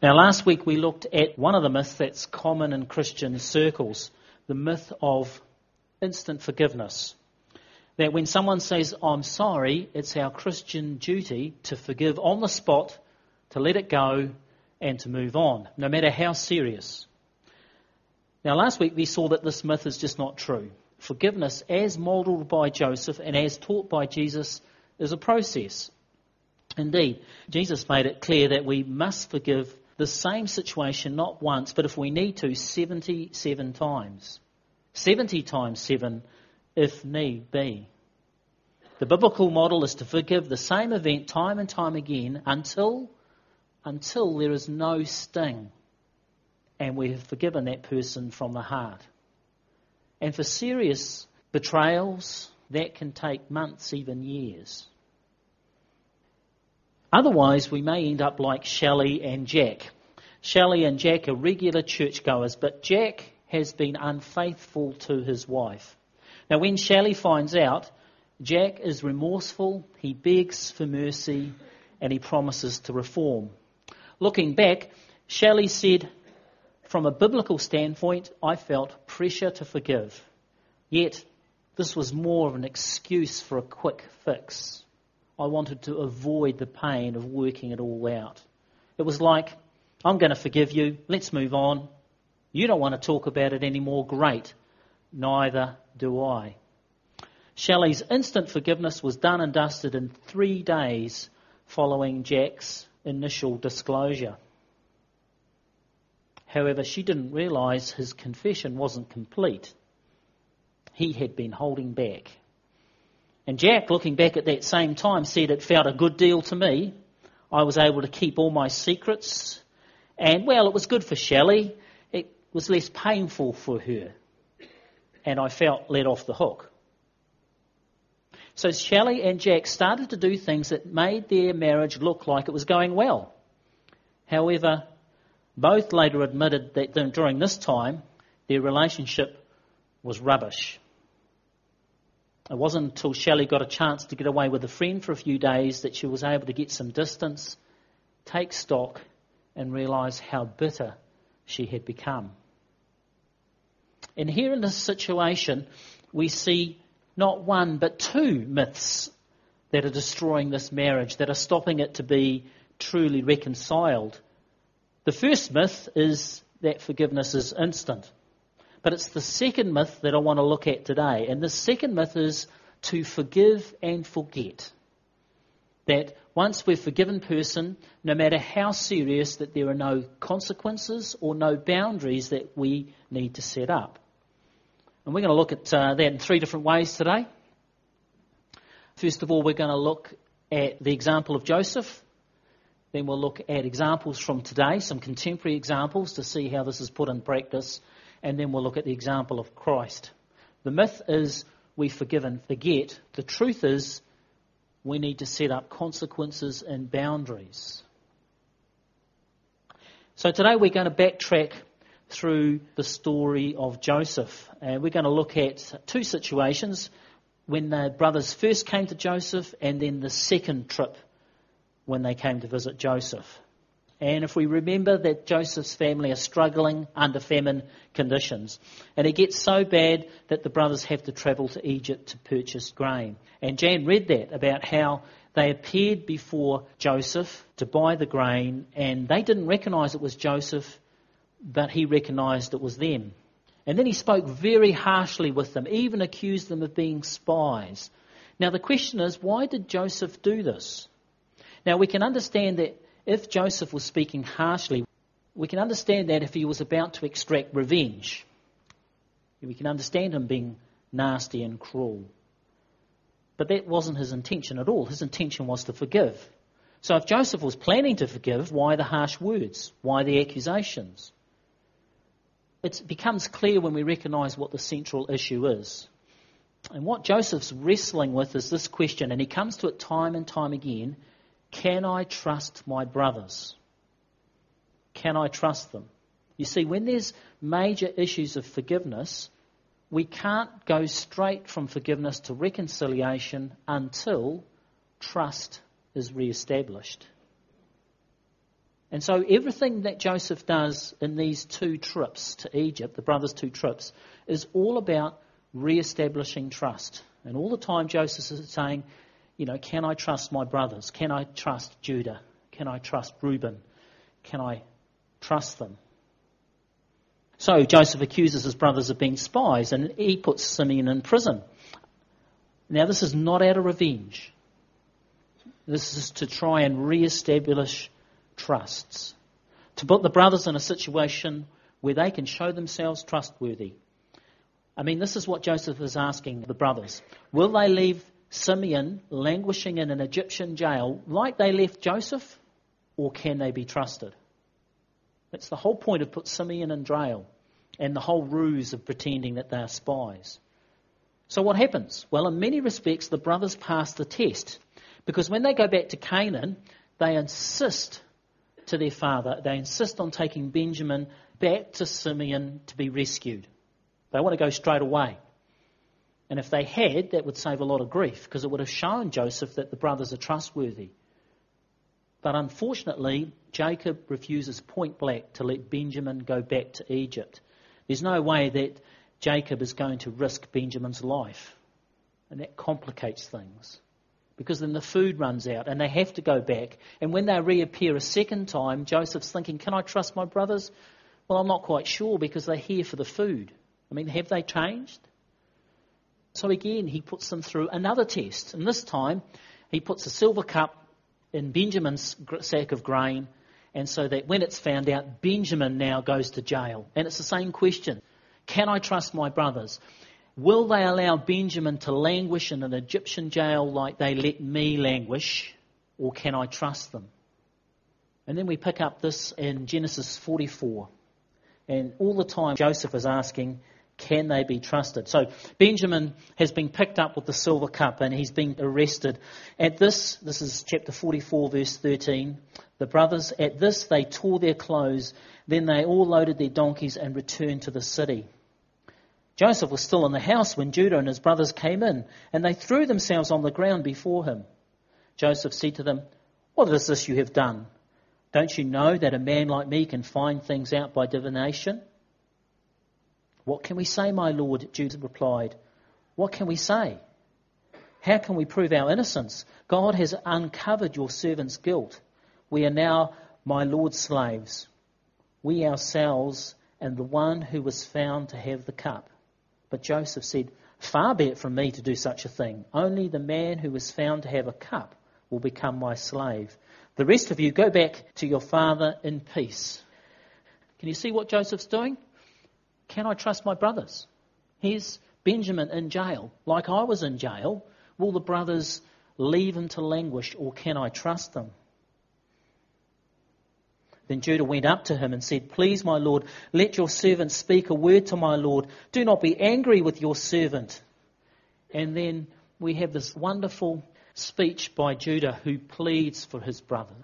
Now, last week we looked at one of the myths that's common in Christian circles the myth of instant forgiveness. That when someone says, I'm sorry, it's our Christian duty to forgive on the spot, to let it go, and to move on, no matter how serious. Now, last week we saw that this myth is just not true. Forgiveness, as modelled by Joseph and as taught by Jesus, is a process. Indeed, Jesus made it clear that we must forgive the same situation not once, but if we need to, 77 times. 70 times 7 if need be. The biblical model is to forgive the same event time and time again until, until there is no sting and we have forgiven that person from the heart. And for serious betrayals, that can take months, even years. Otherwise, we may end up like Shelley and Jack. Shelley and Jack are regular churchgoers, but Jack has been unfaithful to his wife. Now, when Shelley finds out, Jack is remorseful, he begs for mercy, and he promises to reform. Looking back, Shelley said, From a biblical standpoint, I felt pressure to forgive. Yet, this was more of an excuse for a quick fix. I wanted to avoid the pain of working it all out. It was like, I'm going to forgive you, let's move on. You don't want to talk about it anymore, great. Neither do I. Shelley's instant forgiveness was done and dusted in three days following Jack's initial disclosure. However, she didn't realise his confession wasn't complete. He had been holding back. And Jack, looking back at that same time, said it felt a good deal to me. I was able to keep all my secrets. And, well, it was good for Shelley. It was less painful for her. And I felt let off the hook. So Shelley and Jack started to do things that made their marriage look like it was going well. However, both later admitted that during this time, their relationship was rubbish. It wasn't until Shelley got a chance to get away with a friend for a few days that she was able to get some distance, take stock, and realise how bitter she had become. And here in this situation, we see not one but two myths that are destroying this marriage, that are stopping it to be truly reconciled. The first myth is that forgiveness is instant. But it's the second myth that I want to look at today. And the second myth is to forgive and forget. That once we've forgiven person, no matter how serious, that there are no consequences or no boundaries that we need to set up. And we're going to look at uh, that in three different ways today. First of all, we're going to look at the example of Joseph. Then we'll look at examples from today, some contemporary examples to see how this is put in practice and then we'll look at the example of Christ. The myth is we forgive and forget. The truth is we need to set up consequences and boundaries. So today we're going to backtrack through the story of Joseph. And we're going to look at two situations when the brothers first came to Joseph and then the second trip when they came to visit Joseph. And if we remember that Joseph's family are struggling under famine conditions, and it gets so bad that the brothers have to travel to Egypt to purchase grain. And Jan read that about how they appeared before Joseph to buy the grain, and they didn't recognize it was Joseph, but he recognized it was them. And then he spoke very harshly with them, even accused them of being spies. Now the question is, why did Joseph do this? Now we can understand that if Joseph was speaking harshly, we can understand that if he was about to extract revenge. We can understand him being nasty and cruel. But that wasn't his intention at all. His intention was to forgive. So if Joseph was planning to forgive, why the harsh words? Why the accusations? It becomes clear when we recognise what the central issue is. And what Joseph's wrestling with is this question, and he comes to it time and time again can I trust my brothers? Can I trust them? You see, when there's major issues of forgiveness, we can't go straight from forgiveness to reconciliation until trust is re established. And so everything that Joseph does in these two trips to Egypt, the brothers' two trips, is all about re-establishing trust. And all the time Joseph is saying, you know, can I trust my brothers? Can I trust Judah? Can I trust Reuben? Can I trust them? So Joseph accuses his brothers of being spies and he puts Simeon in prison. Now this is not out of revenge. This is to try and re-establish trusts. To put the brothers in a situation where they can show themselves trustworthy. I mean, this is what Joseph is asking the brothers. Will they leave Simeon languishing in an Egyptian jail like they left Joseph, or can they be trusted? That's the whole point of put Simeon in jail and the whole ruse of pretending that they are spies. So what happens? Well, in many respects, the brothers pass the test because when they go back to Canaan, they insist to their father, they insist on taking Benjamin back to Simeon to be rescued. They want to go straight away. And if they had, that would save a lot of grief because it would have shown Joseph that the brothers are trustworthy. But unfortunately, Jacob refuses point blank to let Benjamin go back to Egypt. There's no way that Jacob is going to risk Benjamin's life. And that complicates things. Because then the food runs out and they have to go back. And when they reappear a second time, Joseph's thinking, Can I trust my brothers? Well, I'm not quite sure because they're here for the food. I mean, have they changed? So again, he puts them through another test. And this time, he puts a silver cup in Benjamin's sack of grain, and so that when it's found out, Benjamin now goes to jail. And it's the same question Can I trust my brothers? Will they allow Benjamin to languish in an Egyptian jail like they let me languish, or can I trust them? And then we pick up this in Genesis 44. And all the time Joseph is asking, can they be trusted? So Benjamin has been picked up with the silver cup and he's been arrested. At this, this is chapter 44, verse 13. The brothers, at this, they tore their clothes. Then they all loaded their donkeys and returned to the city. Joseph was still in the house when Judah and his brothers came in, and they threw themselves on the ground before him. Joseph said to them, What is this you have done? Don't you know that a man like me can find things out by divination? What can we say, my Lord? Judah replied. What can we say? How can we prove our innocence? God has uncovered your servant's guilt. We are now my Lord's slaves, we ourselves and the one who was found to have the cup. But Joseph said, Far be it from me to do such a thing. Only the man who was found to have a cup will become my slave. The rest of you go back to your father in peace. Can you see what Joseph's doing? Can I trust my brothers? Here's Benjamin in jail, like I was in jail. Will the brothers leave him to languish, or can I trust them? Then Judah went up to him and said, Please, my Lord, let your servant speak a word to my Lord. Do not be angry with your servant. And then we have this wonderful speech by Judah who pleads for his brother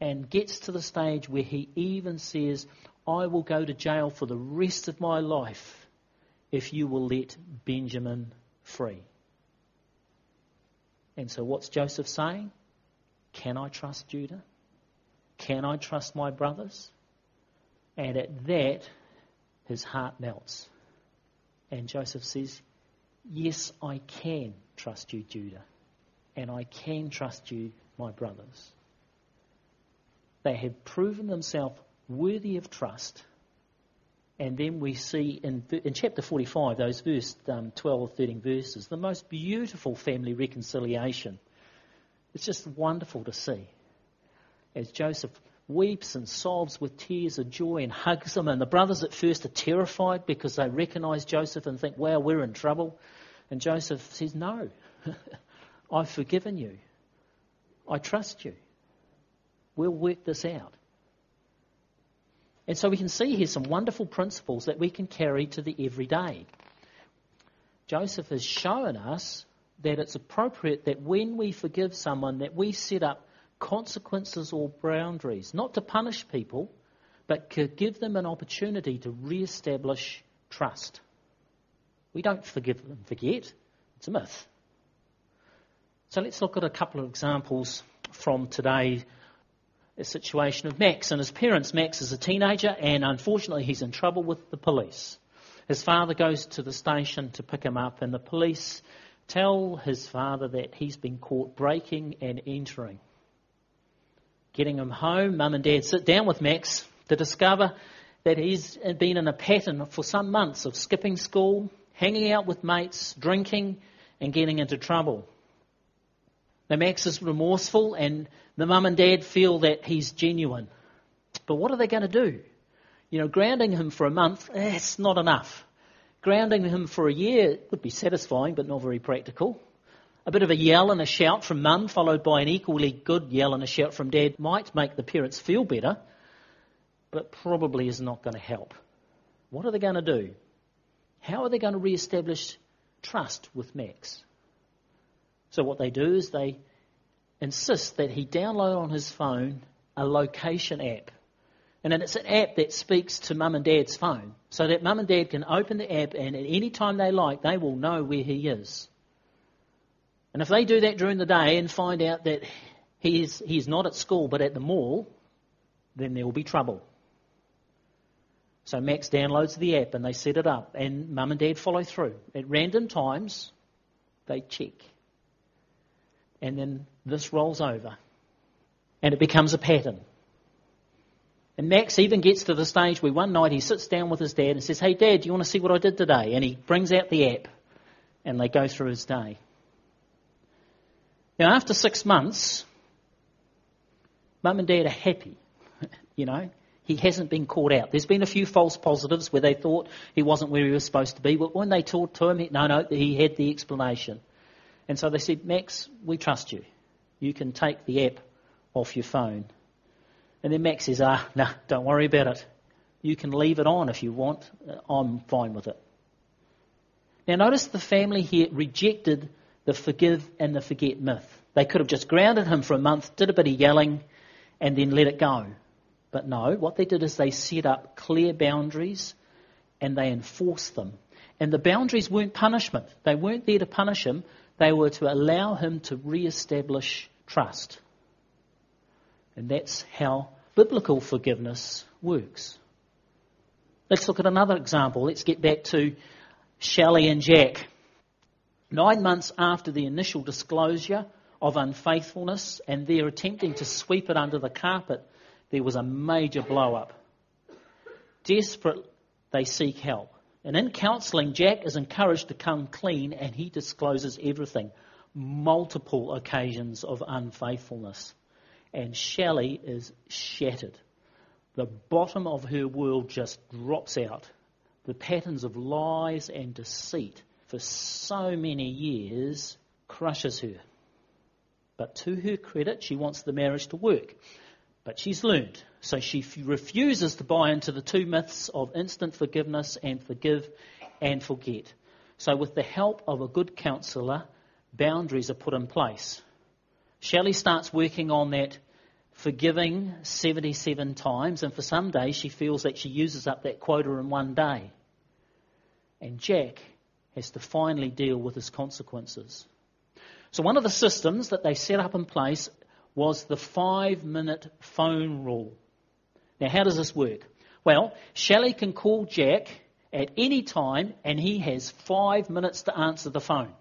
and gets to the stage where he even says, I will go to jail for the rest of my life if you will let Benjamin free. And so, what's Joseph saying? Can I trust Judah? Can I trust my brothers? And at that, his heart melts. And Joseph says, Yes, I can trust you, Judah. And I can trust you, my brothers. They have proven themselves worthy of trust. And then we see in, in chapter 45, those verse um, 12, 13 verses, the most beautiful family reconciliation. It's just wonderful to see. As Joseph weeps and sobs with tears of joy and hugs them, and the brothers at first are terrified because they recognize Joseph and think, wow, we're in trouble. And Joseph says, no, I've forgiven you. I trust you. We'll work this out. And so we can see here some wonderful principles that we can carry to the everyday. Joseph has shown us that it's appropriate that when we forgive someone that we set up consequences or boundaries, not to punish people, but to give them an opportunity to re-establish trust. We don't forgive and forget. It's a myth. So let's look at a couple of examples from today a situation of Max and his parents. Max is a teenager, and unfortunately, he's in trouble with the police. His father goes to the station to pick him up, and the police tell his father that he's been caught breaking and entering. Getting him home, mum and dad sit down with Max to discover that he's been in a pattern for some months of skipping school, hanging out with mates, drinking, and getting into trouble. Now, Max is remorseful, and the mum and dad feel that he's genuine. But what are they going to do? You know, grounding him for a month, that's not enough. Grounding him for a year would be satisfying, but not very practical. A bit of a yell and a shout from mum, followed by an equally good yell and a shout from dad, might make the parents feel better, but probably is not going to help. What are they going to do? How are they going to re establish trust with Max? So, what they do is they insist that he download on his phone a location app. And it's an app that speaks to mum and dad's phone so that mum and dad can open the app and at any time they like, they will know where he is. And if they do that during the day and find out that he's, he's not at school but at the mall, then there will be trouble. So Max downloads the app and they set it up, and mum and dad follow through. At random times, they check. And then this rolls over, and it becomes a pattern. And Max even gets to the stage where one night he sits down with his dad and says, Hey, Dad, do you want to see what I did today? And he brings out the app, and they go through his day. Now, after six months, mum and dad are happy. you know, he hasn't been caught out. There's been a few false positives where they thought he wasn't where he was supposed to be, but when they talked to him, no, no, he had the explanation. And so they said, Max, we trust you. You can take the app off your phone. And then Max says, ah, no, don't worry about it. You can leave it on if you want. I'm fine with it. Now, notice the family here rejected the forgive and the forget myth. They could have just grounded him for a month, did a bit of yelling, and then let it go. But no, what they did is they set up clear boundaries and they enforced them. And the boundaries weren't punishment. They weren't there to punish him. They were to allow him to re-establish trust. And that's how biblical forgiveness works. Let's look at another example. Let's get back to Shelley and Jack. Nine months after the initial disclosure of unfaithfulness and their attempting to sweep it under the carpet, there was a major blow up. Desperate, they seek help. And in counselling, Jack is encouraged to come clean and he discloses everything. Multiple occasions of unfaithfulness. And Shelley is shattered. The bottom of her world just drops out. The patterns of lies and deceit for so many years crushes her. But to her credit, she wants the marriage to work. But she's learned. So she refuses to buy into the two myths of instant forgiveness and forgive and forget. So, with the help of a good counsellor, boundaries are put in place. Shelley starts working on that forgiving 77 times, and for some days she feels that she uses up that quota in one day. And Jack has to finally deal with his consequences. So, one of the systems that they set up in place was the five minute phone rule. Now, how does this work? Well, Shelley can call Jack at any time and he has five minutes to answer the phone.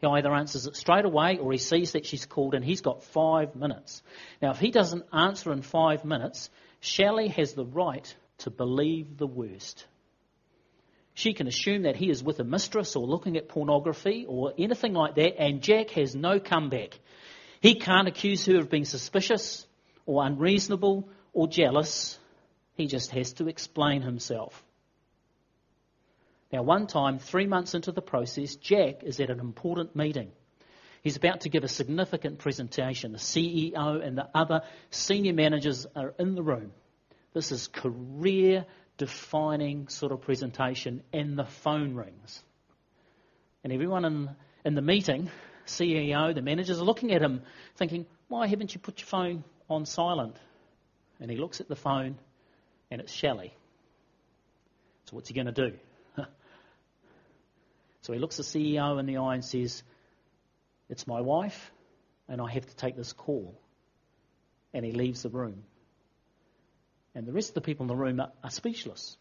He either answers it straight away or he sees that she's called and he's got five minutes. Now, if he doesn't answer in five minutes, Shelley has the right to believe the worst. She can assume that he is with a mistress or looking at pornography or anything like that, and Jack has no comeback. He can't accuse her of being suspicious or unreasonable or jealous. He just has to explain himself. Now, one time, three months into the process, Jack is at an important meeting. He's about to give a significant presentation. The CEO and the other senior managers are in the room. This is career defining sort of presentation, and the phone rings. And everyone in, in the meeting CEO, the managers are looking at him thinking, why haven't you put your phone on silent? And he looks at the phone and it's Shelley. So what's he going to do? so he looks the CEO in the eye and says, It's my wife and I have to take this call. and he leaves the room. And the rest of the people in the room are, are speechless.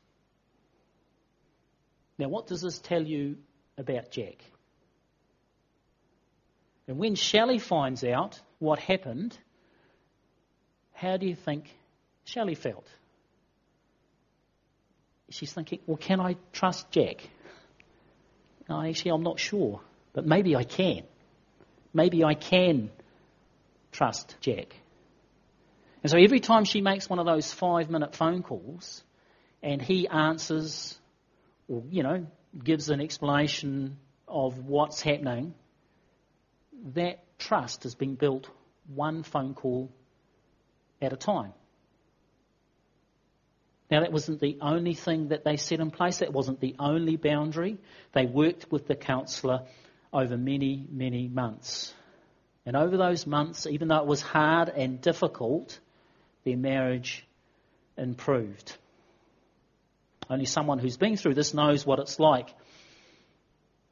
Now, what does this tell you about Jack? And when Shelley finds out what happened, how do you think Shelley felt? She's thinking, well, can I trust Jack? No, actually, I'm not sure, but maybe I can. Maybe I can trust Jack. And so every time she makes one of those five minute phone calls and he answers or, you know, gives an explanation of what's happening, that trust has been built one phone call at a time. Now, that wasn't the only thing that they set in place, that wasn't the only boundary. They worked with the counsellor over many, many months. And over those months, even though it was hard and difficult, their marriage improved. Only someone who's been through this knows what it's like.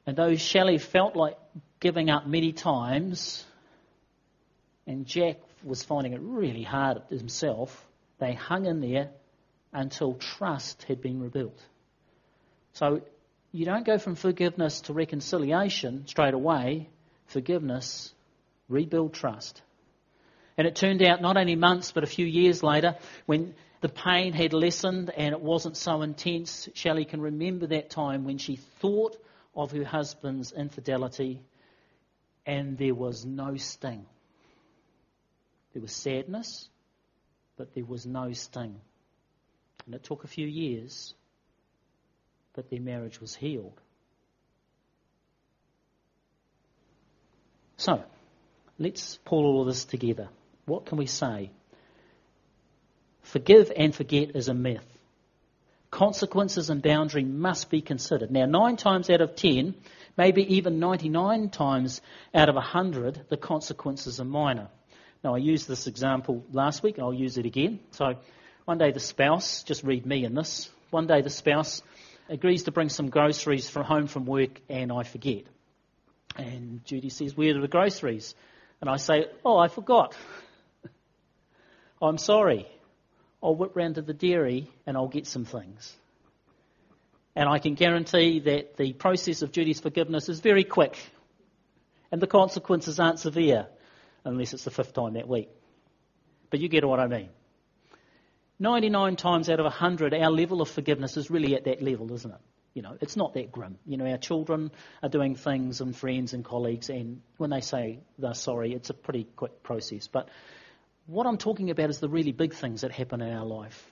And though Shelley felt like giving up many times, and Jack was finding it really hard himself, they hung in there until trust had been rebuilt. So you don't go from forgiveness to reconciliation straight away. Forgiveness, rebuild trust. And it turned out not only months but a few years later, when the pain had lessened and it wasn't so intense, Shelley can remember that time when she thought of her husband's infidelity and there was no sting. There was sadness, but there was no sting. And it took a few years, but their marriage was healed. So, let's pull all of this together. What can we say? Forgive and forget is a myth. Consequences and boundary must be considered. Now, nine times out of ten, maybe even 99 times out of 100, the consequences are minor. Now, I used this example last week, and I'll use it again. So, one day the spouse, just read me in this, one day the spouse agrees to bring some groceries from home from work, and I forget. And Judy says, Where are the groceries? And I say, Oh, I forgot. I'm sorry. I'll whip round to the dairy and I'll get some things. And I can guarantee that the process of Judy's forgiveness is very quick. And the consequences aren't severe unless it's the fifth time that week. But you get what I mean. 99 times out of 100, our level of forgiveness is really at that level, isn't it? You know, it's not that grim. You know, our children are doing things and friends and colleagues, and when they say they're sorry, it's a pretty quick process. But what I'm talking about is the really big things that happen in our life.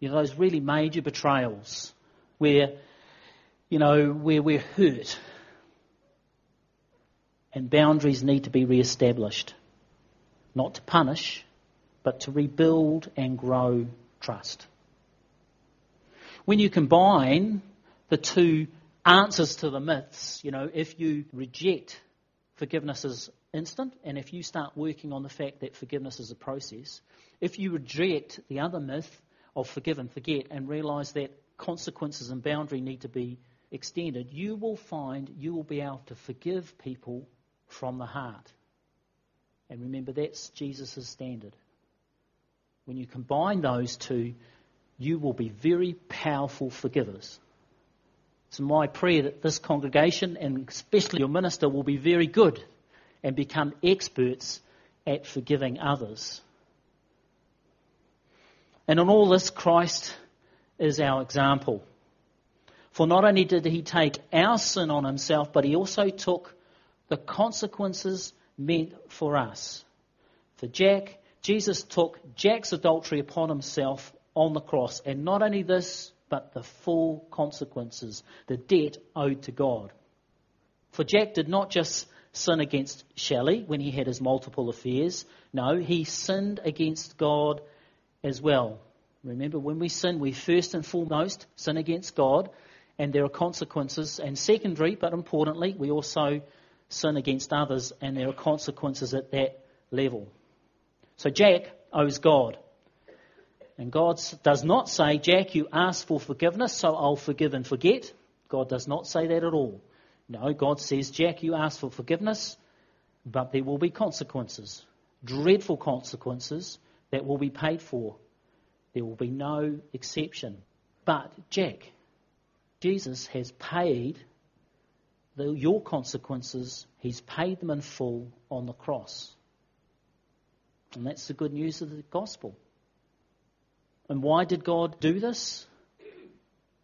You know, those really major betrayals where, you know, where we're hurt and boundaries need to be re-established. Not to punish, but to rebuild and grow trust. When you combine the two answers to the myths, you know, if you reject forgiveness as instant, and if you start working on the fact that forgiveness is a process, if you reject the other myth of forgive and forget and realize that consequences and boundary need to be extended, you will find you will be able to forgive people from the heart. And remember, that's Jesus' standard. When you combine those two, you will be very powerful forgivers. It's my prayer that this congregation, and especially your minister, will be very good and become experts at forgiving others. And in all this, Christ is our example. For not only did he take our sin on himself, but he also took the consequences meant for us. For Jack, Jesus took Jack's adultery upon himself on the cross. And not only this, but the full consequences, the debt owed to God. For Jack did not just sin against Shelley when he had his multiple affairs. No, he sinned against God as well. Remember, when we sin, we first and foremost sin against God, and there are consequences. And secondary, but importantly, we also sin against others, and there are consequences at that level. So Jack owes God. And God does not say, Jack, you asked for forgiveness, so I'll forgive and forget. God does not say that at all. No, God says, Jack, you asked for forgiveness, but there will be consequences. dreadful consequences that will be paid for. There will be no exception. But, Jack, Jesus has paid the, your consequences, He's paid them in full on the cross. And that's the good news of the gospel. And why did God do this?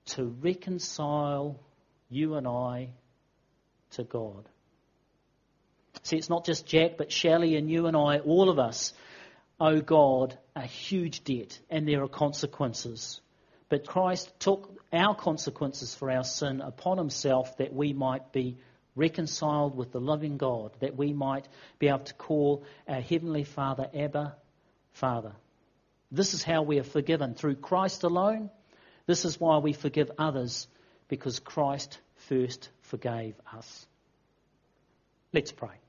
To reconcile you and I to God. See, it's not just Jack, but Shelley and you and I, all of us, owe God a huge debt, and there are consequences. But Christ took our consequences for our sin upon himself that we might be reconciled with the living God, that we might be able to call our Heavenly Father Abba, Father. This is how we are forgiven through Christ alone. This is why we forgive others, because Christ first forgave us. Let's pray.